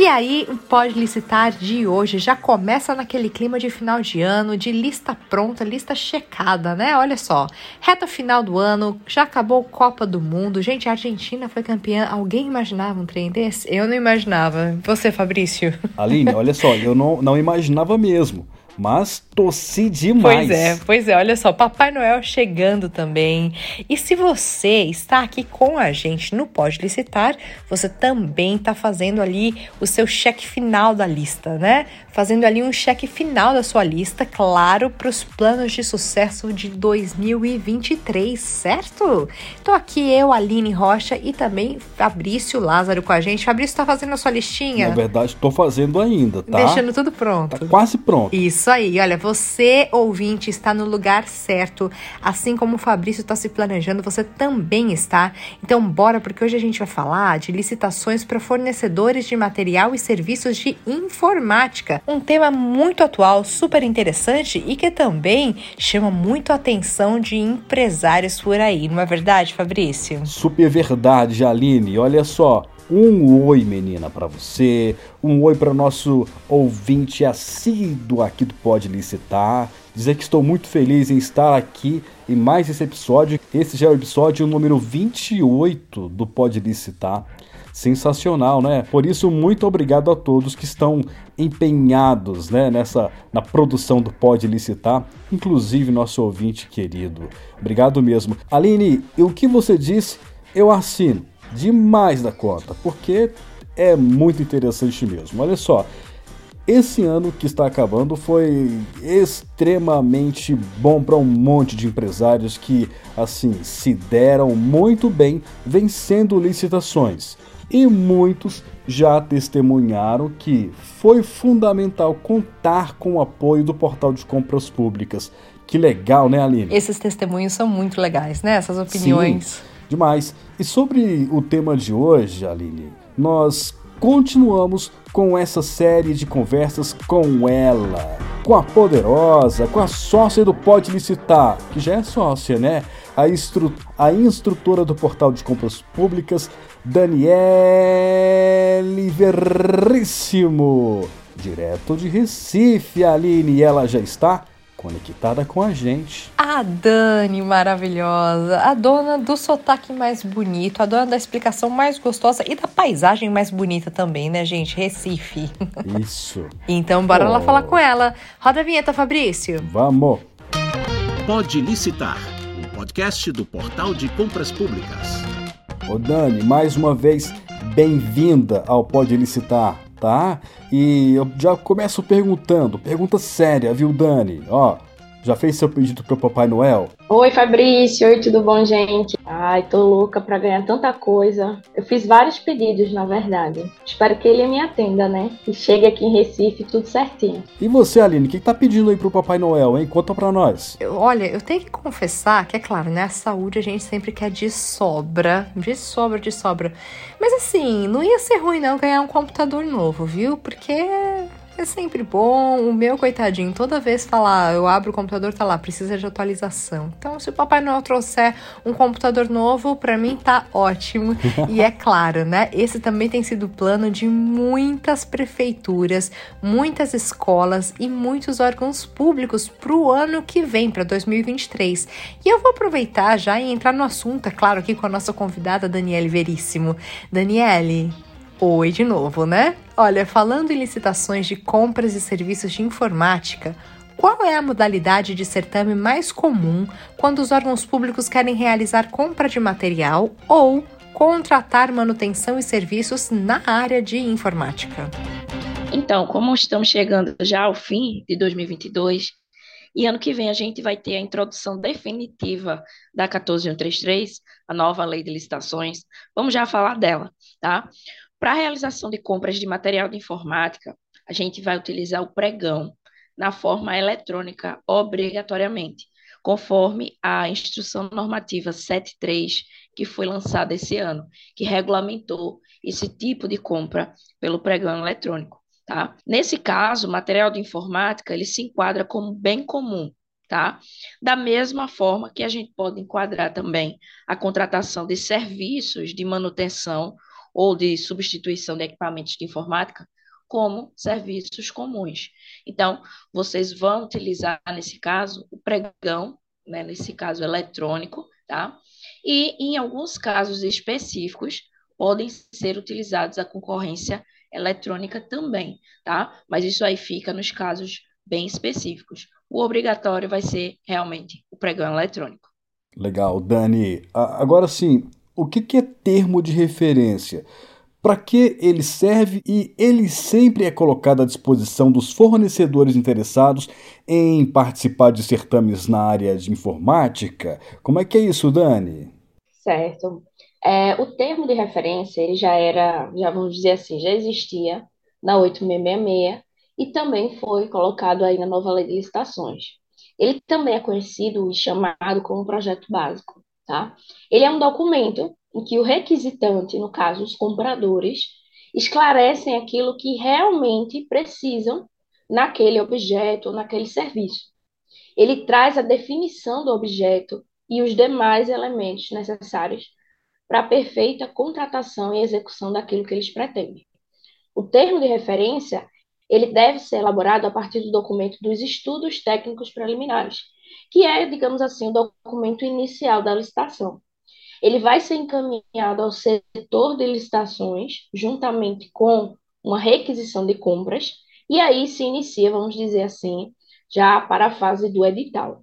E aí, o Pode Licitar de hoje já começa naquele clima de final de ano, de lista pronta, lista checada, né? Olha só, reta final do ano, já acabou Copa do Mundo. Gente, a Argentina foi campeã. Alguém imaginava um trem desse? Eu não imaginava. Você, Fabrício? Aline, olha só, eu não, não imaginava mesmo mas tossi demais. Pois é, pois é, olha só, Papai Noel chegando também. E se você está aqui com a gente no Pode Licitar, você também está fazendo ali o seu cheque final da lista, né? Fazendo ali um cheque final da sua lista, claro, para os planos de sucesso de 2023, certo? Tô aqui eu, Aline Rocha e também Fabrício Lázaro com a gente. Fabrício está fazendo a sua listinha? Na verdade, estou fazendo ainda, tá? Deixando tudo pronto. Tá quase pronto. Isso isso aí, olha, você ouvinte está no lugar certo, assim como o Fabrício está se planejando, você também está. Então, bora, porque hoje a gente vai falar de licitações para fornecedores de material e serviços de informática. Um tema muito atual, super interessante e que também chama muito a atenção de empresários por aí, não é verdade, Fabrício? Super verdade, Aline. Olha só, um oi, menina, para você, um oi para o nosso ouvinte assíduo aqui do Pode Licitar. Dizer que estou muito feliz em estar aqui em mais esse episódio. Esse já é o episódio número 28 do Pode Licitar. Sensacional, né? Por isso, muito obrigado a todos que estão empenhados né, nessa na produção do Pode Licitar, inclusive nosso ouvinte querido. Obrigado mesmo. Aline, o que você disse, eu assino demais da conta, porque é muito interessante mesmo. Olha só, esse ano que está acabando foi extremamente bom para um monte de empresários que, assim, se deram muito bem vencendo licitações. E muitos já testemunharam que foi fundamental contar com o apoio do portal de compras públicas. Que legal, né, Aline? Esses testemunhos são muito legais, né? Essas opiniões. Sim demais. E sobre o tema de hoje, Aline, nós continuamos com essa série de conversas com ela, com a poderosa, com a sócia do Pode Licitar, que já é sócia, né? A, instru a instrutora do portal de compras públicas, Daniele Verríssimo, direto de Recife, Aline, e ela já está conectada com a gente. A Dani, maravilhosa. A dona do sotaque mais bonito, a dona da explicação mais gostosa e da paisagem mais bonita também, né, gente? Recife. Isso. então, bora oh. lá falar com ela. Roda a vinheta, Fabrício. Vamos. Pode licitar. O podcast do Portal de Compras Públicas. Ô Dani, mais uma vez, bem-vinda ao Pode Licitar tá? E eu já começo perguntando, pergunta séria, viu, Dani? Ó, já fez seu pedido pro Papai Noel? Oi, Fabrício. Oi, tudo bom, gente? Ai, tô louca pra ganhar tanta coisa. Eu fiz vários pedidos, na verdade. Espero que ele me atenda, né? E chegue aqui em Recife tudo certinho. E você, Aline, o que tá pedindo aí pro Papai Noel, hein? Conta pra nós. Eu, olha, eu tenho que confessar que, é claro, né? A saúde a gente sempre quer de sobra. De sobra, de sobra. Mas assim, não ia ser ruim não ganhar um computador novo, viu? Porque é sempre bom. O meu, coitadinho, toda vez falar, eu abro o computador, tá lá, precisa de atualização. Então, se o Papai Noel trouxer um computador novo, para mim tá ótimo. e é claro, né? Esse também tem sido o plano de muitas prefeituras, muitas escolas e muitos órgãos públicos pro ano que vem, para 2023. E eu vou aproveitar já e entrar no assunto, é claro, aqui com a nossa convidada Daniele Veríssimo. Daniele, Oi de novo, né? Olha, falando em licitações de compras e serviços de informática, qual é a modalidade de certame mais comum quando os órgãos públicos querem realizar compra de material ou contratar manutenção e serviços na área de informática? Então, como estamos chegando já ao fim de 2022, e ano que vem a gente vai ter a introdução definitiva da 14133, a nova lei de licitações. Vamos já falar dela, tá? Para a realização de compras de material de informática, a gente vai utilizar o pregão na forma eletrônica obrigatoriamente, conforme a Instrução Normativa 73, que foi lançada esse ano, que regulamentou esse tipo de compra pelo pregão eletrônico. Tá? Nesse caso, o material de informática ele se enquadra como bem comum, tá? Da mesma forma que a gente pode enquadrar também a contratação de serviços de manutenção ou de substituição de equipamentos de informática, como serviços comuns. Então, vocês vão utilizar, nesse caso, o pregão, né, nesse caso eletrônico, tá? E, em alguns casos específicos, podem ser utilizados a concorrência eletrônica também, tá? Mas isso aí fica nos casos bem específicos. O obrigatório vai ser realmente o pregão eletrônico. Legal, Dani. Agora sim, o que é termo de referência? Para que ele serve e ele sempre é colocado à disposição dos fornecedores interessados em participar de certames na área de informática? Como é que é isso, Dani? Certo. É, o termo de referência, ele já era, já vamos dizer assim, já existia na 8666 e também foi colocado aí na nova lei de licitações. Ele também é conhecido e chamado como projeto básico, tá? Ele é um documento em que o requisitante, no caso os compradores, esclarecem aquilo que realmente precisam naquele objeto ou naquele serviço. Ele traz a definição do objeto e os demais elementos necessários para a perfeita contratação e execução daquilo que eles pretendem. O termo de referência, ele deve ser elaborado a partir do documento dos estudos técnicos preliminares, que é, digamos assim, o documento inicial da licitação. Ele vai ser encaminhado ao setor de licitações, juntamente com uma requisição de compras, e aí se inicia, vamos dizer assim, já para a fase do edital.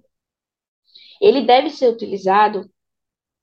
Ele deve ser utilizado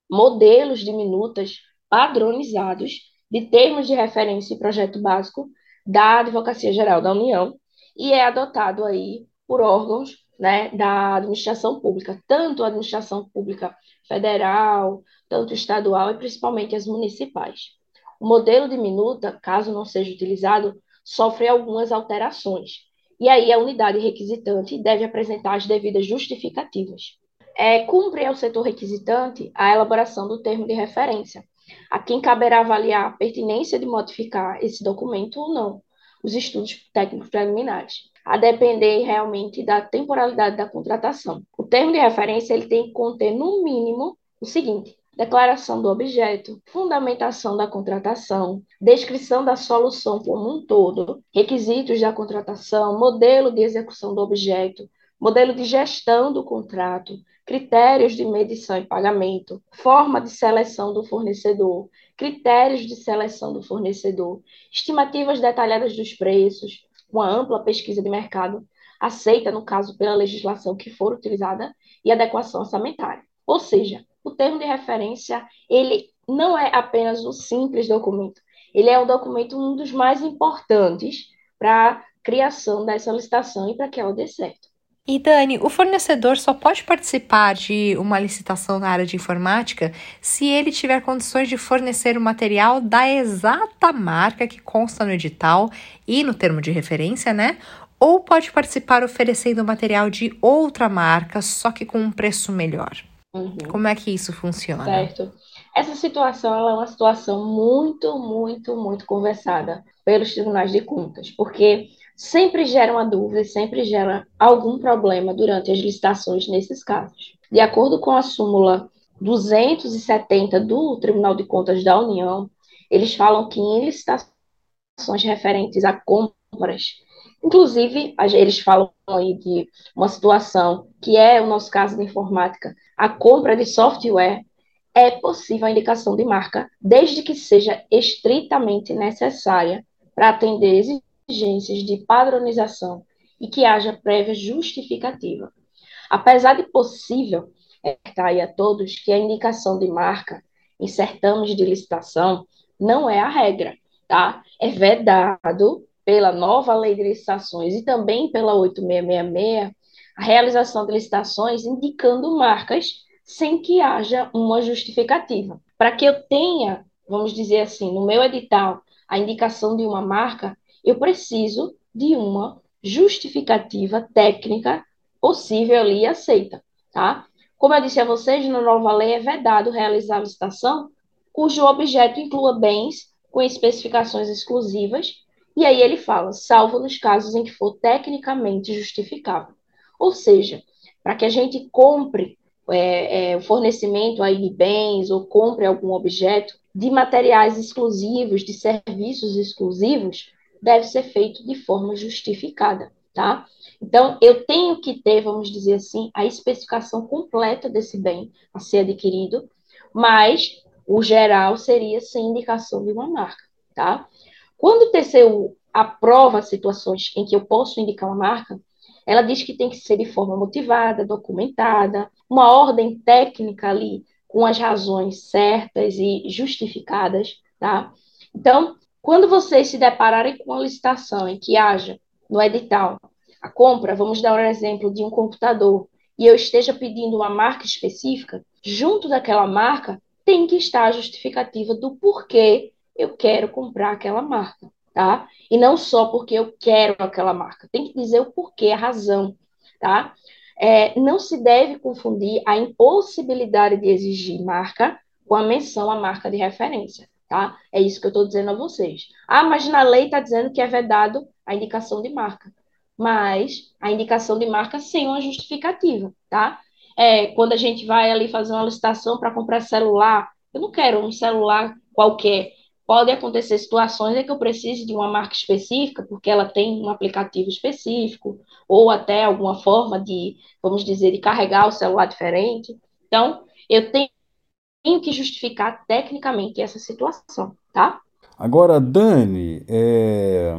modelos de minutas padronizados de termos de referência e projeto básico da Advocacia Geral da União e é adotado aí por órgãos né, da administração pública, tanto a administração pública federal, tanto estadual e principalmente as municipais. O modelo de minuta, caso não seja utilizado, sofre algumas alterações. E aí a unidade requisitante deve apresentar as devidas justificativas é, cumpre ao setor requisitante a elaboração do termo de referência, a quem caberá avaliar a pertinência de modificar esse documento ou não, os estudos técnicos preliminares, a depender realmente da temporalidade da contratação. O termo de referência ele tem que conter, no mínimo, o seguinte: declaração do objeto, fundamentação da contratação, descrição da solução como um todo, requisitos da contratação, modelo de execução do objeto, modelo de gestão do contrato, critérios de medição e pagamento, forma de seleção do fornecedor, critérios de seleção do fornecedor, estimativas detalhadas dos preços, uma ampla pesquisa de mercado aceita, no caso, pela legislação que for utilizada, e adequação orçamentária. Ou seja, o termo de referência, ele não é apenas um simples documento, ele é um documento um dos mais importantes para a criação dessa licitação e para que ela dê certo. E Dani, o fornecedor só pode participar de uma licitação na área de informática se ele tiver condições de fornecer o material da exata marca que consta no edital e no termo de referência, né? Ou pode participar oferecendo material de outra marca, só que com um preço melhor. Uhum. Como é que isso funciona? Certo. Essa situação é uma situação muito, muito, muito conversada pelos tribunais de contas, porque sempre gera uma dúvida, sempre gera algum problema durante as licitações nesses casos. De acordo com a súmula 270 do Tribunal de Contas da União, eles falam que em licitações referentes a compras, inclusive eles falam aí de uma situação que é o nosso caso de informática, a compra de software é possível a indicação de marca, desde que seja estritamente necessária para atender exigências de padronização e que haja prévia justificativa. Apesar de possível, é, aí a todos que a indicação de marca em certames de licitação não é a regra, tá? É vedado pela nova lei de licitações e também pela 8666 a realização de licitações indicando marcas sem que haja uma justificativa. Para que eu tenha, vamos dizer assim, no meu edital, a indicação de uma marca, eu preciso de uma justificativa técnica possível ali e aceita, tá? Como eu disse a vocês, na nova lei é vedado realizar licitação cujo objeto inclua bens com especificações exclusivas, e aí ele fala, salvo nos casos em que for tecnicamente justificável. Ou seja, para que a gente compre é, é, o fornecimento aí de bens ou compre algum objeto, de materiais exclusivos, de serviços exclusivos, deve ser feito de forma justificada, tá? Então, eu tenho que ter, vamos dizer assim, a especificação completa desse bem a ser adquirido, mas o geral seria sem indicação de uma marca, tá? Quando o TCU aprova situações em que eu posso indicar uma marca, ela diz que tem que ser de forma motivada, documentada, uma ordem técnica ali com as razões certas e justificadas, tá? Então, quando vocês se depararem com uma licitação em que haja no edital a compra, vamos dar um exemplo de um computador, e eu esteja pedindo uma marca específica, junto daquela marca tem que estar a justificativa do porquê eu quero comprar aquela marca, tá? E não só porque eu quero aquela marca, tem que dizer o porquê, a razão, tá? É, não se deve confundir a impossibilidade de exigir marca com a menção à marca de referência, tá? É isso que eu estou dizendo a vocês. Ah, mas na lei está dizendo que é vedado a indicação de marca, mas a indicação de marca sem uma justificativa, tá? É, quando a gente vai ali fazer uma licitação para comprar celular, eu não quero um celular qualquer, Pode acontecer situações em que eu precise de uma marca específica, porque ela tem um aplicativo específico, ou até alguma forma de, vamos dizer, de carregar o celular diferente. Então, eu tenho que justificar tecnicamente essa situação, tá? Agora, Dani, é...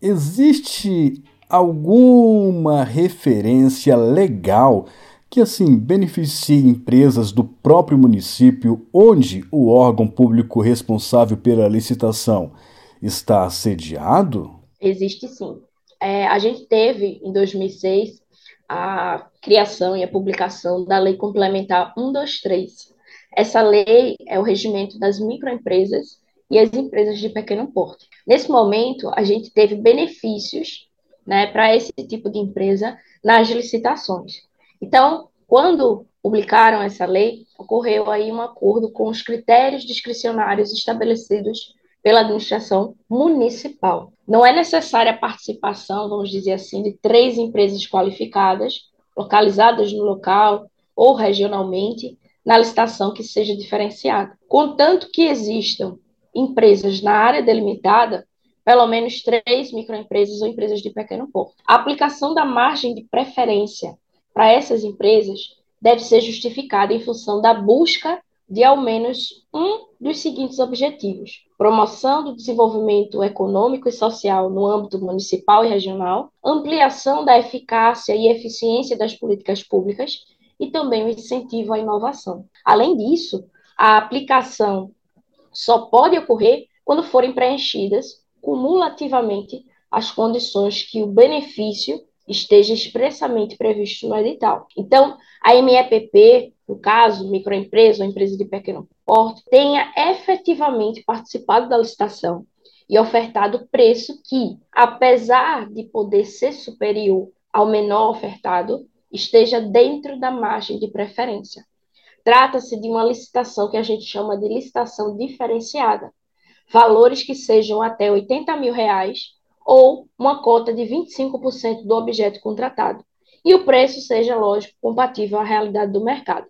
existe alguma referência legal que assim beneficie empresas do próprio município onde o órgão público responsável pela licitação está sediado? Existe sim. É, a gente teve em 2006 a criação e a publicação da Lei Complementar 123. Essa lei é o regimento das microempresas e as empresas de pequeno porte. Nesse momento, a gente teve benefícios né, para esse tipo de empresa nas licitações. Então, quando publicaram essa lei, ocorreu aí um acordo com os critérios discricionários estabelecidos pela administração municipal. Não é necessária a participação, vamos dizer assim, de três empresas qualificadas, localizadas no local ou regionalmente, na licitação que seja diferenciada. Contanto que existam empresas na área delimitada, pelo menos três microempresas ou empresas de pequeno porte. A aplicação da margem de preferência para essas empresas deve ser justificada em função da busca de ao menos um dos seguintes objetivos: promoção do desenvolvimento econômico e social no âmbito municipal e regional, ampliação da eficácia e eficiência das políticas públicas e também o incentivo à inovação. Além disso, a aplicação só pode ocorrer quando forem preenchidas cumulativamente as condições que o benefício esteja expressamente previsto no edital. Então, a MEPP, no caso, microempresa ou empresa de pequeno porte, tenha efetivamente participado da licitação e ofertado preço que, apesar de poder ser superior ao menor ofertado, esteja dentro da margem de preferência. Trata-se de uma licitação que a gente chama de licitação diferenciada. Valores que sejam até 80 mil reais ou uma cota de 25% do objeto contratado, e o preço seja, lógico, compatível à realidade do mercado.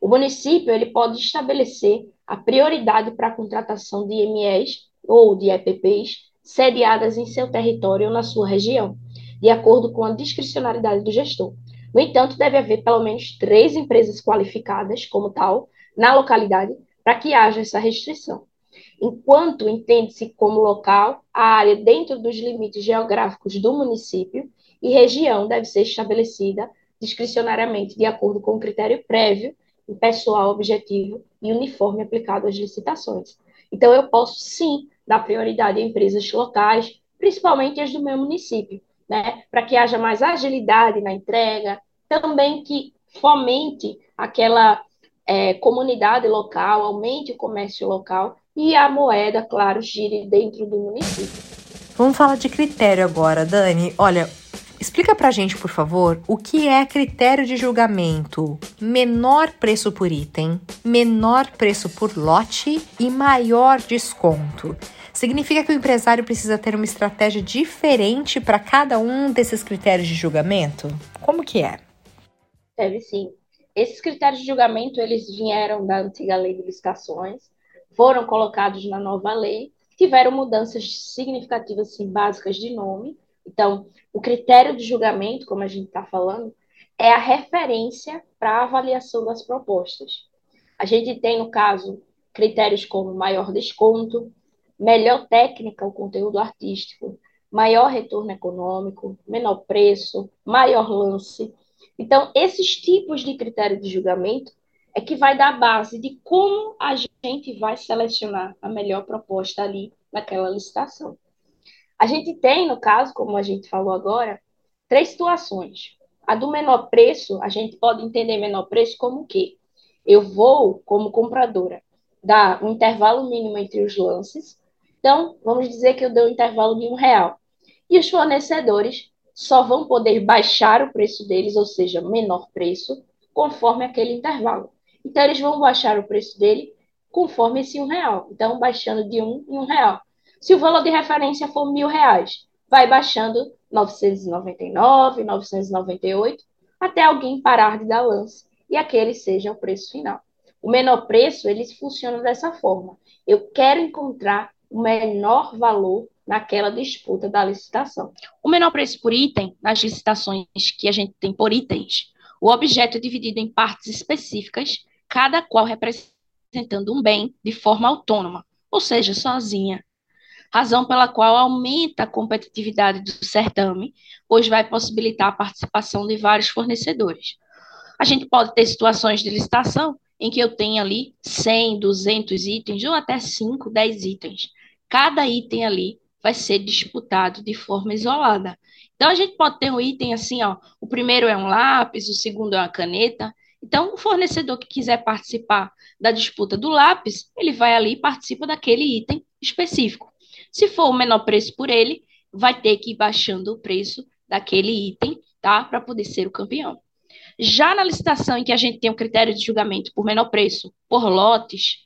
O município ele pode estabelecer a prioridade para a contratação de MEs ou de EPPs sediadas em seu território ou na sua região, de acordo com a discricionariedade do gestor. No entanto, deve haver pelo menos três empresas qualificadas como tal na localidade para que haja essa restrição enquanto entende-se como local a área dentro dos limites geográficos do município e região deve ser estabelecida discricionariamente de acordo com o critério prévio pessoal objetivo e uniforme aplicado às licitações. Então, eu posso sim dar prioridade a empresas locais, principalmente as do meu município, né, para que haja mais agilidade na entrega, também que fomente aquela é, comunidade local, aumente o comércio local e a moeda, claro, gire dentro do município. Vamos falar de critério agora, Dani. Olha, explica pra gente, por favor, o que é critério de julgamento: menor preço por item, menor preço por lote e maior desconto. Significa que o empresário precisa ter uma estratégia diferente para cada um desses critérios de julgamento? Como que é? Deve sim. Esses critérios de julgamento, eles vieram da antiga lei de licitações, foram colocados na nova lei, tiveram mudanças significativas, assim, básicas de nome. Então, o critério de julgamento, como a gente está falando, é a referência para a avaliação das propostas. A gente tem, no caso, critérios como maior desconto, melhor técnica ou conteúdo artístico, maior retorno econômico, menor preço, maior lance. Então, esses tipos de critério de julgamento é que vai dar base de como a gente vai selecionar a melhor proposta ali naquela licitação. A gente tem, no caso, como a gente falou agora, três situações. A do menor preço, a gente pode entender menor preço como o quê? Eu vou, como compradora, dar um intervalo mínimo entre os lances. Então, vamos dizer que eu dou um intervalo de um real. E os fornecedores só vão poder baixar o preço deles, ou seja, menor preço, conforme aquele intervalo. Então, eles vão baixar o preço dele conforme esse um real. Então, baixando de um em um real. Se o valor de referência for mil reais, vai baixando 999, 998, até alguém parar de dar lance e aquele seja o preço final. O menor preço, ele funciona dessa forma. Eu quero encontrar o menor valor naquela disputa da licitação. O menor preço por item, nas licitações que a gente tem por itens, o objeto é dividido em partes específicas, cada qual representando um bem de forma autônoma, ou seja, sozinha, razão pela qual aumenta a competitividade do certame, pois vai possibilitar a participação de vários fornecedores. A gente pode ter situações de licitação em que eu tenho ali 100, 200 itens, ou até 5, 10 itens. Cada item ali vai ser disputado de forma isolada. Então, a gente pode ter um item assim, ó, o primeiro é um lápis, o segundo é uma caneta. Então, o fornecedor que quiser participar da disputa do lápis, ele vai ali e participa daquele item específico. Se for o menor preço por ele, vai ter que ir baixando o preço daquele item, tá? Para poder ser o campeão. Já na licitação em que a gente tem o um critério de julgamento por menor preço por lotes,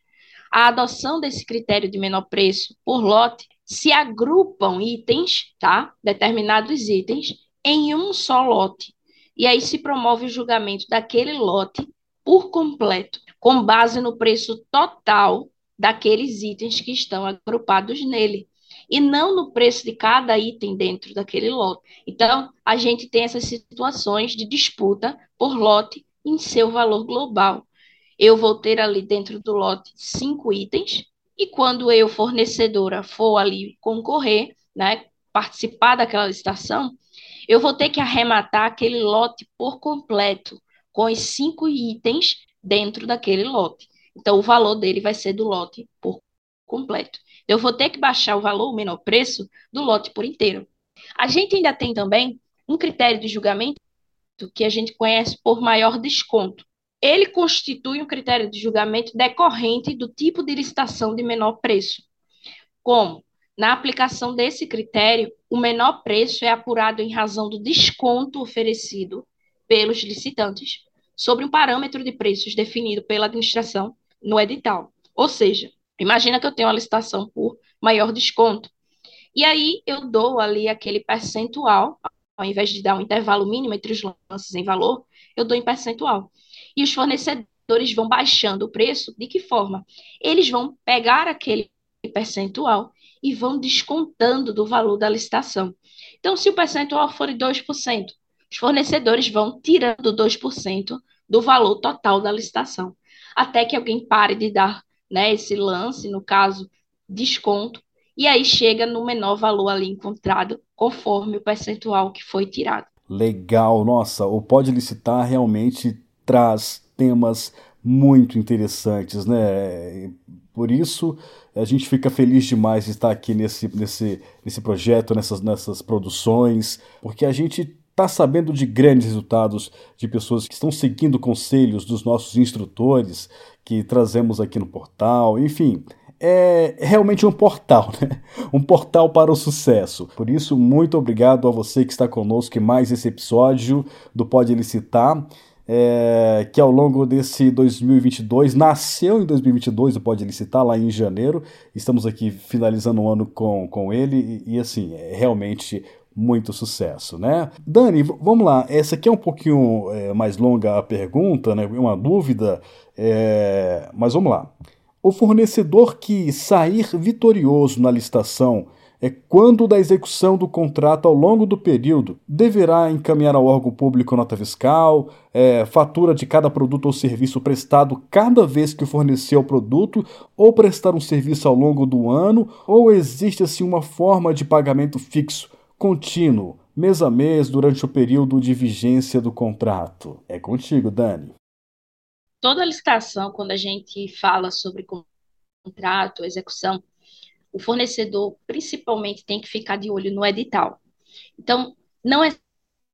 a adoção desse critério de menor preço por lote se agrupam itens, tá? Determinados itens em um só lote. E aí se promove o julgamento daquele lote por completo, com base no preço total daqueles itens que estão agrupados nele e não no preço de cada item dentro daquele lote. Então, a gente tem essas situações de disputa por lote em seu valor global. Eu vou ter ali dentro do lote cinco itens, e quando eu, fornecedora, for ali concorrer, né, participar daquela licitação, eu vou ter que arrematar aquele lote por completo, com os cinco itens dentro daquele lote. Então, o valor dele vai ser do lote por completo eu vou ter que baixar o valor, o menor preço, do lote por inteiro. A gente ainda tem também um critério de julgamento que a gente conhece por maior desconto. Ele constitui um critério de julgamento decorrente do tipo de licitação de menor preço. Como? Na aplicação desse critério, o menor preço é apurado em razão do desconto oferecido pelos licitantes sobre um parâmetro de preços definido pela administração no edital. Ou seja, Imagina que eu tenho uma licitação por maior desconto. E aí eu dou ali aquele percentual, ao invés de dar um intervalo mínimo entre os lances em valor, eu dou em percentual. E os fornecedores vão baixando o preço, de que forma? Eles vão pegar aquele percentual e vão descontando do valor da licitação. Então, se o percentual for de 2%, os fornecedores vão tirando 2% do valor total da licitação, até que alguém pare de dar né, esse lance, no caso, desconto, e aí chega no menor valor ali encontrado, conforme o percentual que foi tirado. Legal, nossa, o Pode Licitar realmente traz temas muito interessantes, né? Por isso a gente fica feliz demais de estar aqui nesse, nesse, nesse projeto, nessas, nessas produções, porque a gente está sabendo de grandes resultados de pessoas que estão seguindo conselhos dos nossos instrutores que trazemos aqui no portal, enfim. É realmente um portal, né? Um portal para o sucesso. Por isso, muito obrigado a você que está conosco em mais esse episódio do Pode Licitar. É, que ao longo desse 2022, nasceu em 2022 o Pode Licitar, lá em janeiro. Estamos aqui finalizando o ano com, com ele e, e assim, é realmente muito sucesso, né? Dani, vamos lá. Essa aqui é um pouquinho é, mais longa a pergunta, né? Uma dúvida, é... mas vamos lá. O fornecedor que sair vitorioso na licitação é quando da execução do contrato ao longo do período deverá encaminhar ao órgão público nota fiscal, é, fatura de cada produto ou serviço prestado cada vez que forneceu o produto ou prestar um serviço ao longo do ano, ou existe assim uma forma de pagamento fixo, contínuo, mês a mês durante o período de vigência do contrato? É contigo, Dani. Toda licitação, quando a gente fala sobre contrato, execução, o fornecedor principalmente tem que ficar de olho no edital. Então, não é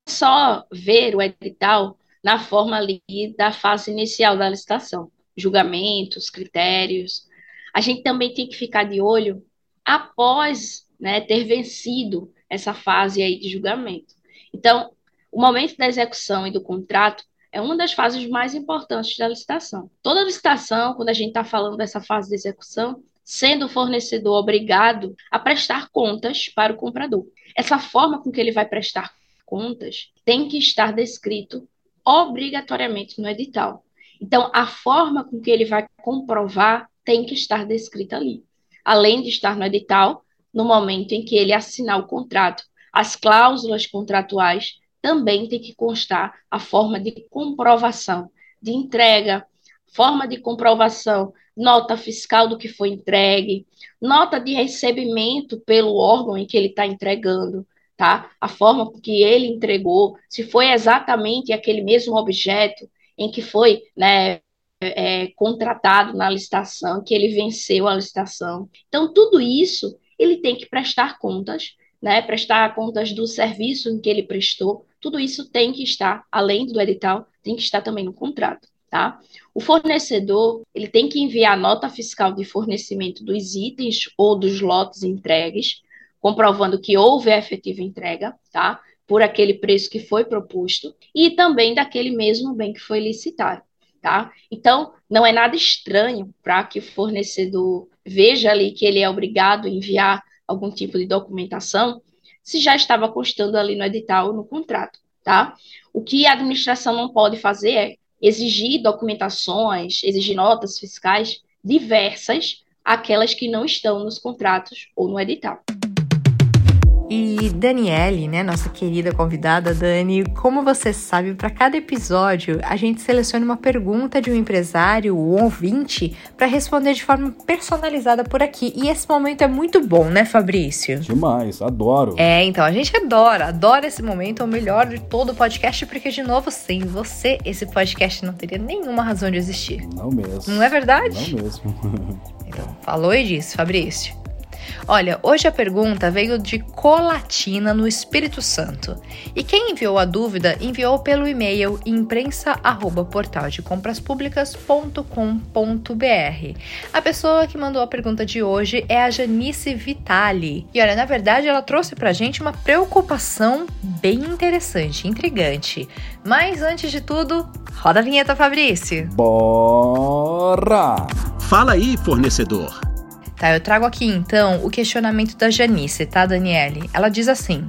só ver o edital na forma ali da fase inicial da licitação, julgamentos, critérios. A gente também tem que ficar de olho após né, ter vencido essa fase aí de julgamento. Então, o momento da execução e do contrato é uma das fases mais importantes da licitação. Toda licitação, quando a gente está falando dessa fase de execução, sendo o fornecedor obrigado a prestar contas para o comprador. Essa forma com que ele vai prestar contas tem que estar descrito obrigatoriamente no edital. Então, a forma com que ele vai comprovar tem que estar descrita ali. Além de estar no edital, no momento em que ele assinar o contrato, as cláusulas contratuais também tem que constar a forma de comprovação de entrega, forma de comprovação nota fiscal do que foi entregue, nota de recebimento pelo órgão em que ele está entregando, tá? A forma que ele entregou, se foi exatamente aquele mesmo objeto em que foi, né, é, contratado na licitação, que ele venceu a licitação. Então, tudo isso ele tem que prestar contas, né, prestar contas do serviço em que ele prestou, tudo isso tem que estar, além do edital, tem que estar também no contrato tá? O fornecedor, ele tem que enviar a nota fiscal de fornecimento dos itens ou dos lotes entregues, comprovando que houve a efetiva entrega, tá? Por aquele preço que foi proposto e também daquele mesmo bem que foi licitado, tá? Então, não é nada estranho para que o fornecedor veja ali que ele é obrigado a enviar algum tipo de documentação, se já estava constando ali no edital ou no contrato, tá? O que a administração não pode fazer é exigir documentações, exigir notas fiscais diversas, aquelas que não estão nos contratos ou no edital. E Daniele, né, nossa querida convidada Dani, como você sabe, para cada episódio a gente seleciona uma pergunta de um empresário ou ouvinte para responder de forma personalizada por aqui. E esse momento é muito bom, né, Fabrício? Demais, adoro. É, então a gente adora, adora esse momento, é o melhor de todo o podcast, porque de novo, sem você, esse podcast não teria nenhuma razão de existir. Não mesmo. Não é verdade? Não mesmo. então, falou e disse, Fabrício. Olha, hoje a pergunta veio de Colatina, no Espírito Santo. E quem enviou a dúvida enviou pelo e-mail imprensa@portaldecompraspublicas.com.br. A pessoa que mandou a pergunta de hoje é a Janice Vitali. E olha, na verdade, ela trouxe pra gente uma preocupação bem interessante, intrigante. Mas antes de tudo, roda a vinheta, Fabrício. Bora! Fala aí, fornecedor. Tá, eu trago aqui então o questionamento da Janice, tá, Daniele? Ela diz assim: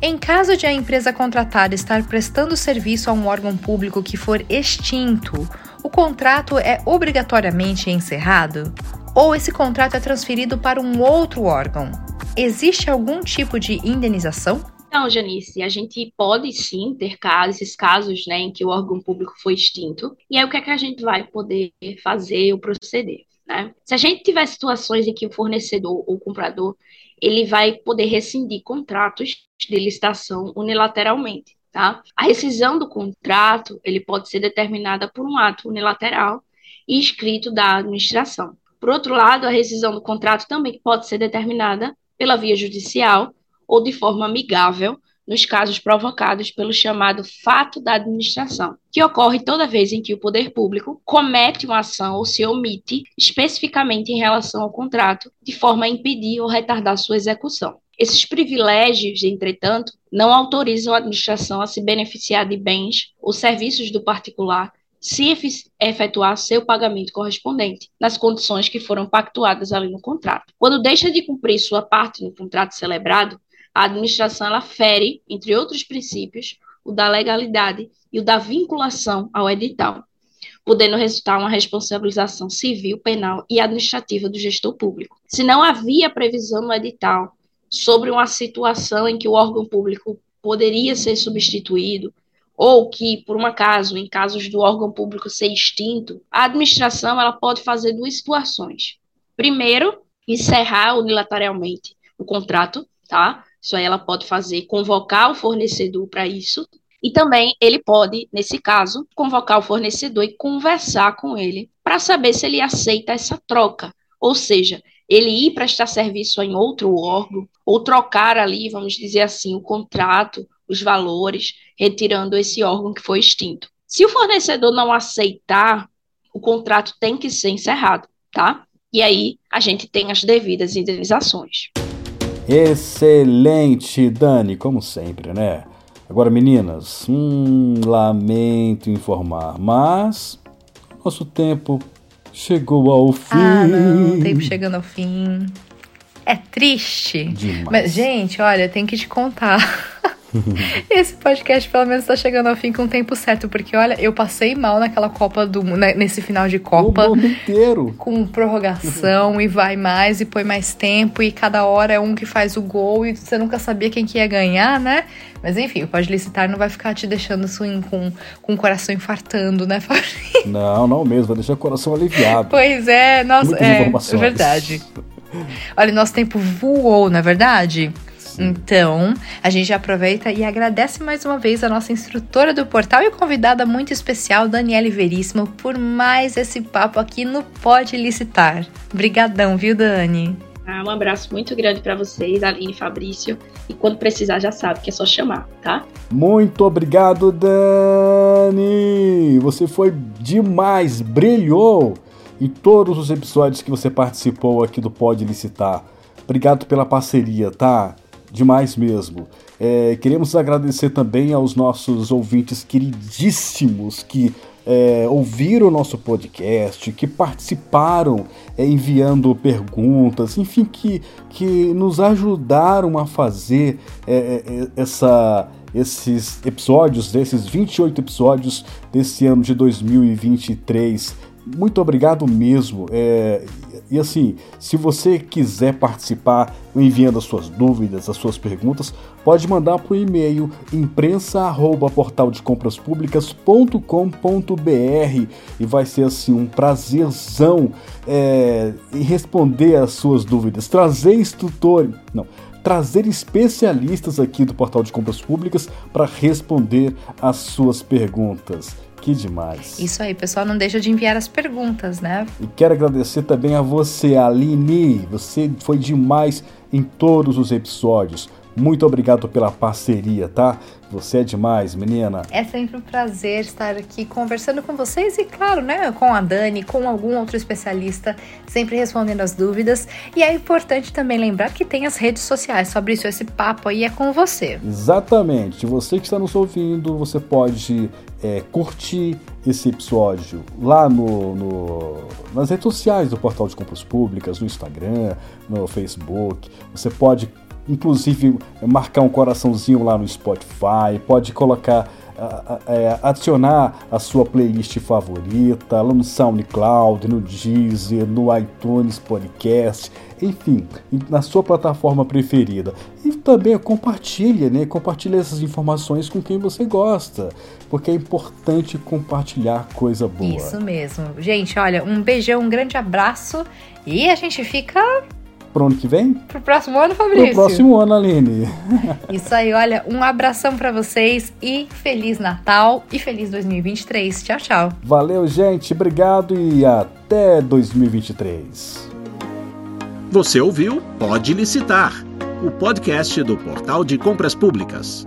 em caso de a empresa contratada estar prestando serviço a um órgão público que for extinto, o contrato é obrigatoriamente encerrado? Ou esse contrato é transferido para um outro órgão? Existe algum tipo de indenização? Não, Janice, a gente pode sim ter casos, esses casos né, em que o órgão público foi extinto. E aí o que é que a gente vai poder fazer ou proceder? Né? Se a gente tiver situações em que o fornecedor ou o comprador ele vai poder rescindir contratos de licitação unilateralmente. Tá? A rescisão do contrato ele pode ser determinada por um ato unilateral e escrito da administração. Por outro lado, a rescisão do contrato também pode ser determinada pela via judicial ou de forma amigável, nos casos provocados pelo chamado fato da administração, que ocorre toda vez em que o poder público comete uma ação ou se omite especificamente em relação ao contrato, de forma a impedir ou retardar sua execução. Esses privilégios, entretanto, não autorizam a administração a se beneficiar de bens ou serviços do particular se efetuar seu pagamento correspondente, nas condições que foram pactuadas ali no contrato. Quando deixa de cumprir sua parte no contrato celebrado, a administração ela fere, entre outros princípios, o da legalidade e o da vinculação ao edital. podendo resultar uma responsabilização civil, penal e administrativa do gestor público. Se não havia previsão no edital sobre uma situação em que o órgão público poderia ser substituído, ou que, por um acaso, em casos do órgão público ser extinto, a administração ela pode fazer duas situações. Primeiro, encerrar unilateralmente o contrato, tá? Isso aí ela pode fazer, convocar o fornecedor para isso, e também ele pode, nesse caso, convocar o fornecedor e conversar com ele para saber se ele aceita essa troca. Ou seja, ele ir prestar serviço em outro órgão, ou trocar ali, vamos dizer assim, o contrato, os valores, retirando esse órgão que foi extinto. Se o fornecedor não aceitar, o contrato tem que ser encerrado, tá? E aí a gente tem as devidas indenizações. Excelente, Dani, como sempre, né? Agora, meninas, hum, lamento informar, mas nosso tempo chegou ao fim. Ah, não, o tempo chegando ao fim. É triste. Demais. Mas, gente, olha, tem que te contar. Esse podcast pelo menos tá chegando ao fim com o tempo certo, porque olha, eu passei mal naquela Copa do né, nesse final de Copa. O mundo inteiro. Com prorrogação e vai mais e põe mais tempo e cada hora é um que faz o gol e você nunca sabia quem que ia ganhar, né? Mas enfim, o Pode Licitar não vai ficar te deixando assim com, com o coração infartando, né, Fabrício? Não, não mesmo, vai deixar o coração aliviado. Pois é, nossa, Muitas é, é verdade. Olha, nosso tempo voou, não é verdade? Então, a gente aproveita e agradece mais uma vez a nossa instrutora do portal e convidada muito especial, Daniele Veríssimo, por mais esse papo aqui no Pode Licitar. Brigadão, viu, Dani? Ah, um abraço muito grande para vocês, Aline e Fabrício. E quando precisar, já sabe que é só chamar, tá? Muito obrigado, Dani! Você foi demais, brilhou em todos os episódios que você participou aqui do Pode Licitar. Obrigado pela parceria, tá? Demais mesmo. É, queremos agradecer também aos nossos ouvintes queridíssimos que é, ouviram o nosso podcast, que participaram é, enviando perguntas, enfim, que, que nos ajudaram a fazer é, é, essa, esses episódios, desses 28 episódios desse ano de 2023. Muito obrigado mesmo. E assim, se você quiser participar enviando as suas dúvidas, as suas perguntas, pode mandar para o e-mail imprensa@portaldecompraspublicas.com.br e vai ser assim um prazerzão é, em responder as suas dúvidas, trazer instrutores, não, trazer especialistas aqui do Portal de Compras Públicas para responder as suas perguntas. Que demais. Isso aí, pessoal, não deixa de enviar as perguntas, né? E quero agradecer também a você, Aline. Você foi demais em todos os episódios. Muito obrigado pela parceria, tá? Você é demais, menina. É sempre um prazer estar aqui conversando com vocês e, claro, né, com a Dani, com algum outro especialista, sempre respondendo as dúvidas. E é importante também lembrar que tem as redes sociais. Fabrício, esse papo aí é com você. Exatamente. Você que está nos ouvindo, você pode é, curtir esse episódio lá no, no, nas redes sociais do Portal de Compras Públicas, no Instagram, no Facebook. Você pode inclusive marcar um coraçãozinho lá no Spotify, pode colocar adicionar a sua playlist favorita lá no SoundCloud, no Deezer, no iTunes Podcast, enfim, na sua plataforma preferida. E também compartilha, né? Compartilha essas informações com quem você gosta, porque é importante compartilhar coisa boa. Isso mesmo. Gente, olha, um beijão, um grande abraço e a gente fica Pro ano que vem? Pro próximo ano, Fabrício? Pro próximo ano, Aline. Isso aí, olha, um abração para vocês e Feliz Natal e Feliz 2023. Tchau, tchau. Valeu, gente. Obrigado e até 2023. Você ouviu Pode Licitar, o podcast do Portal de Compras Públicas.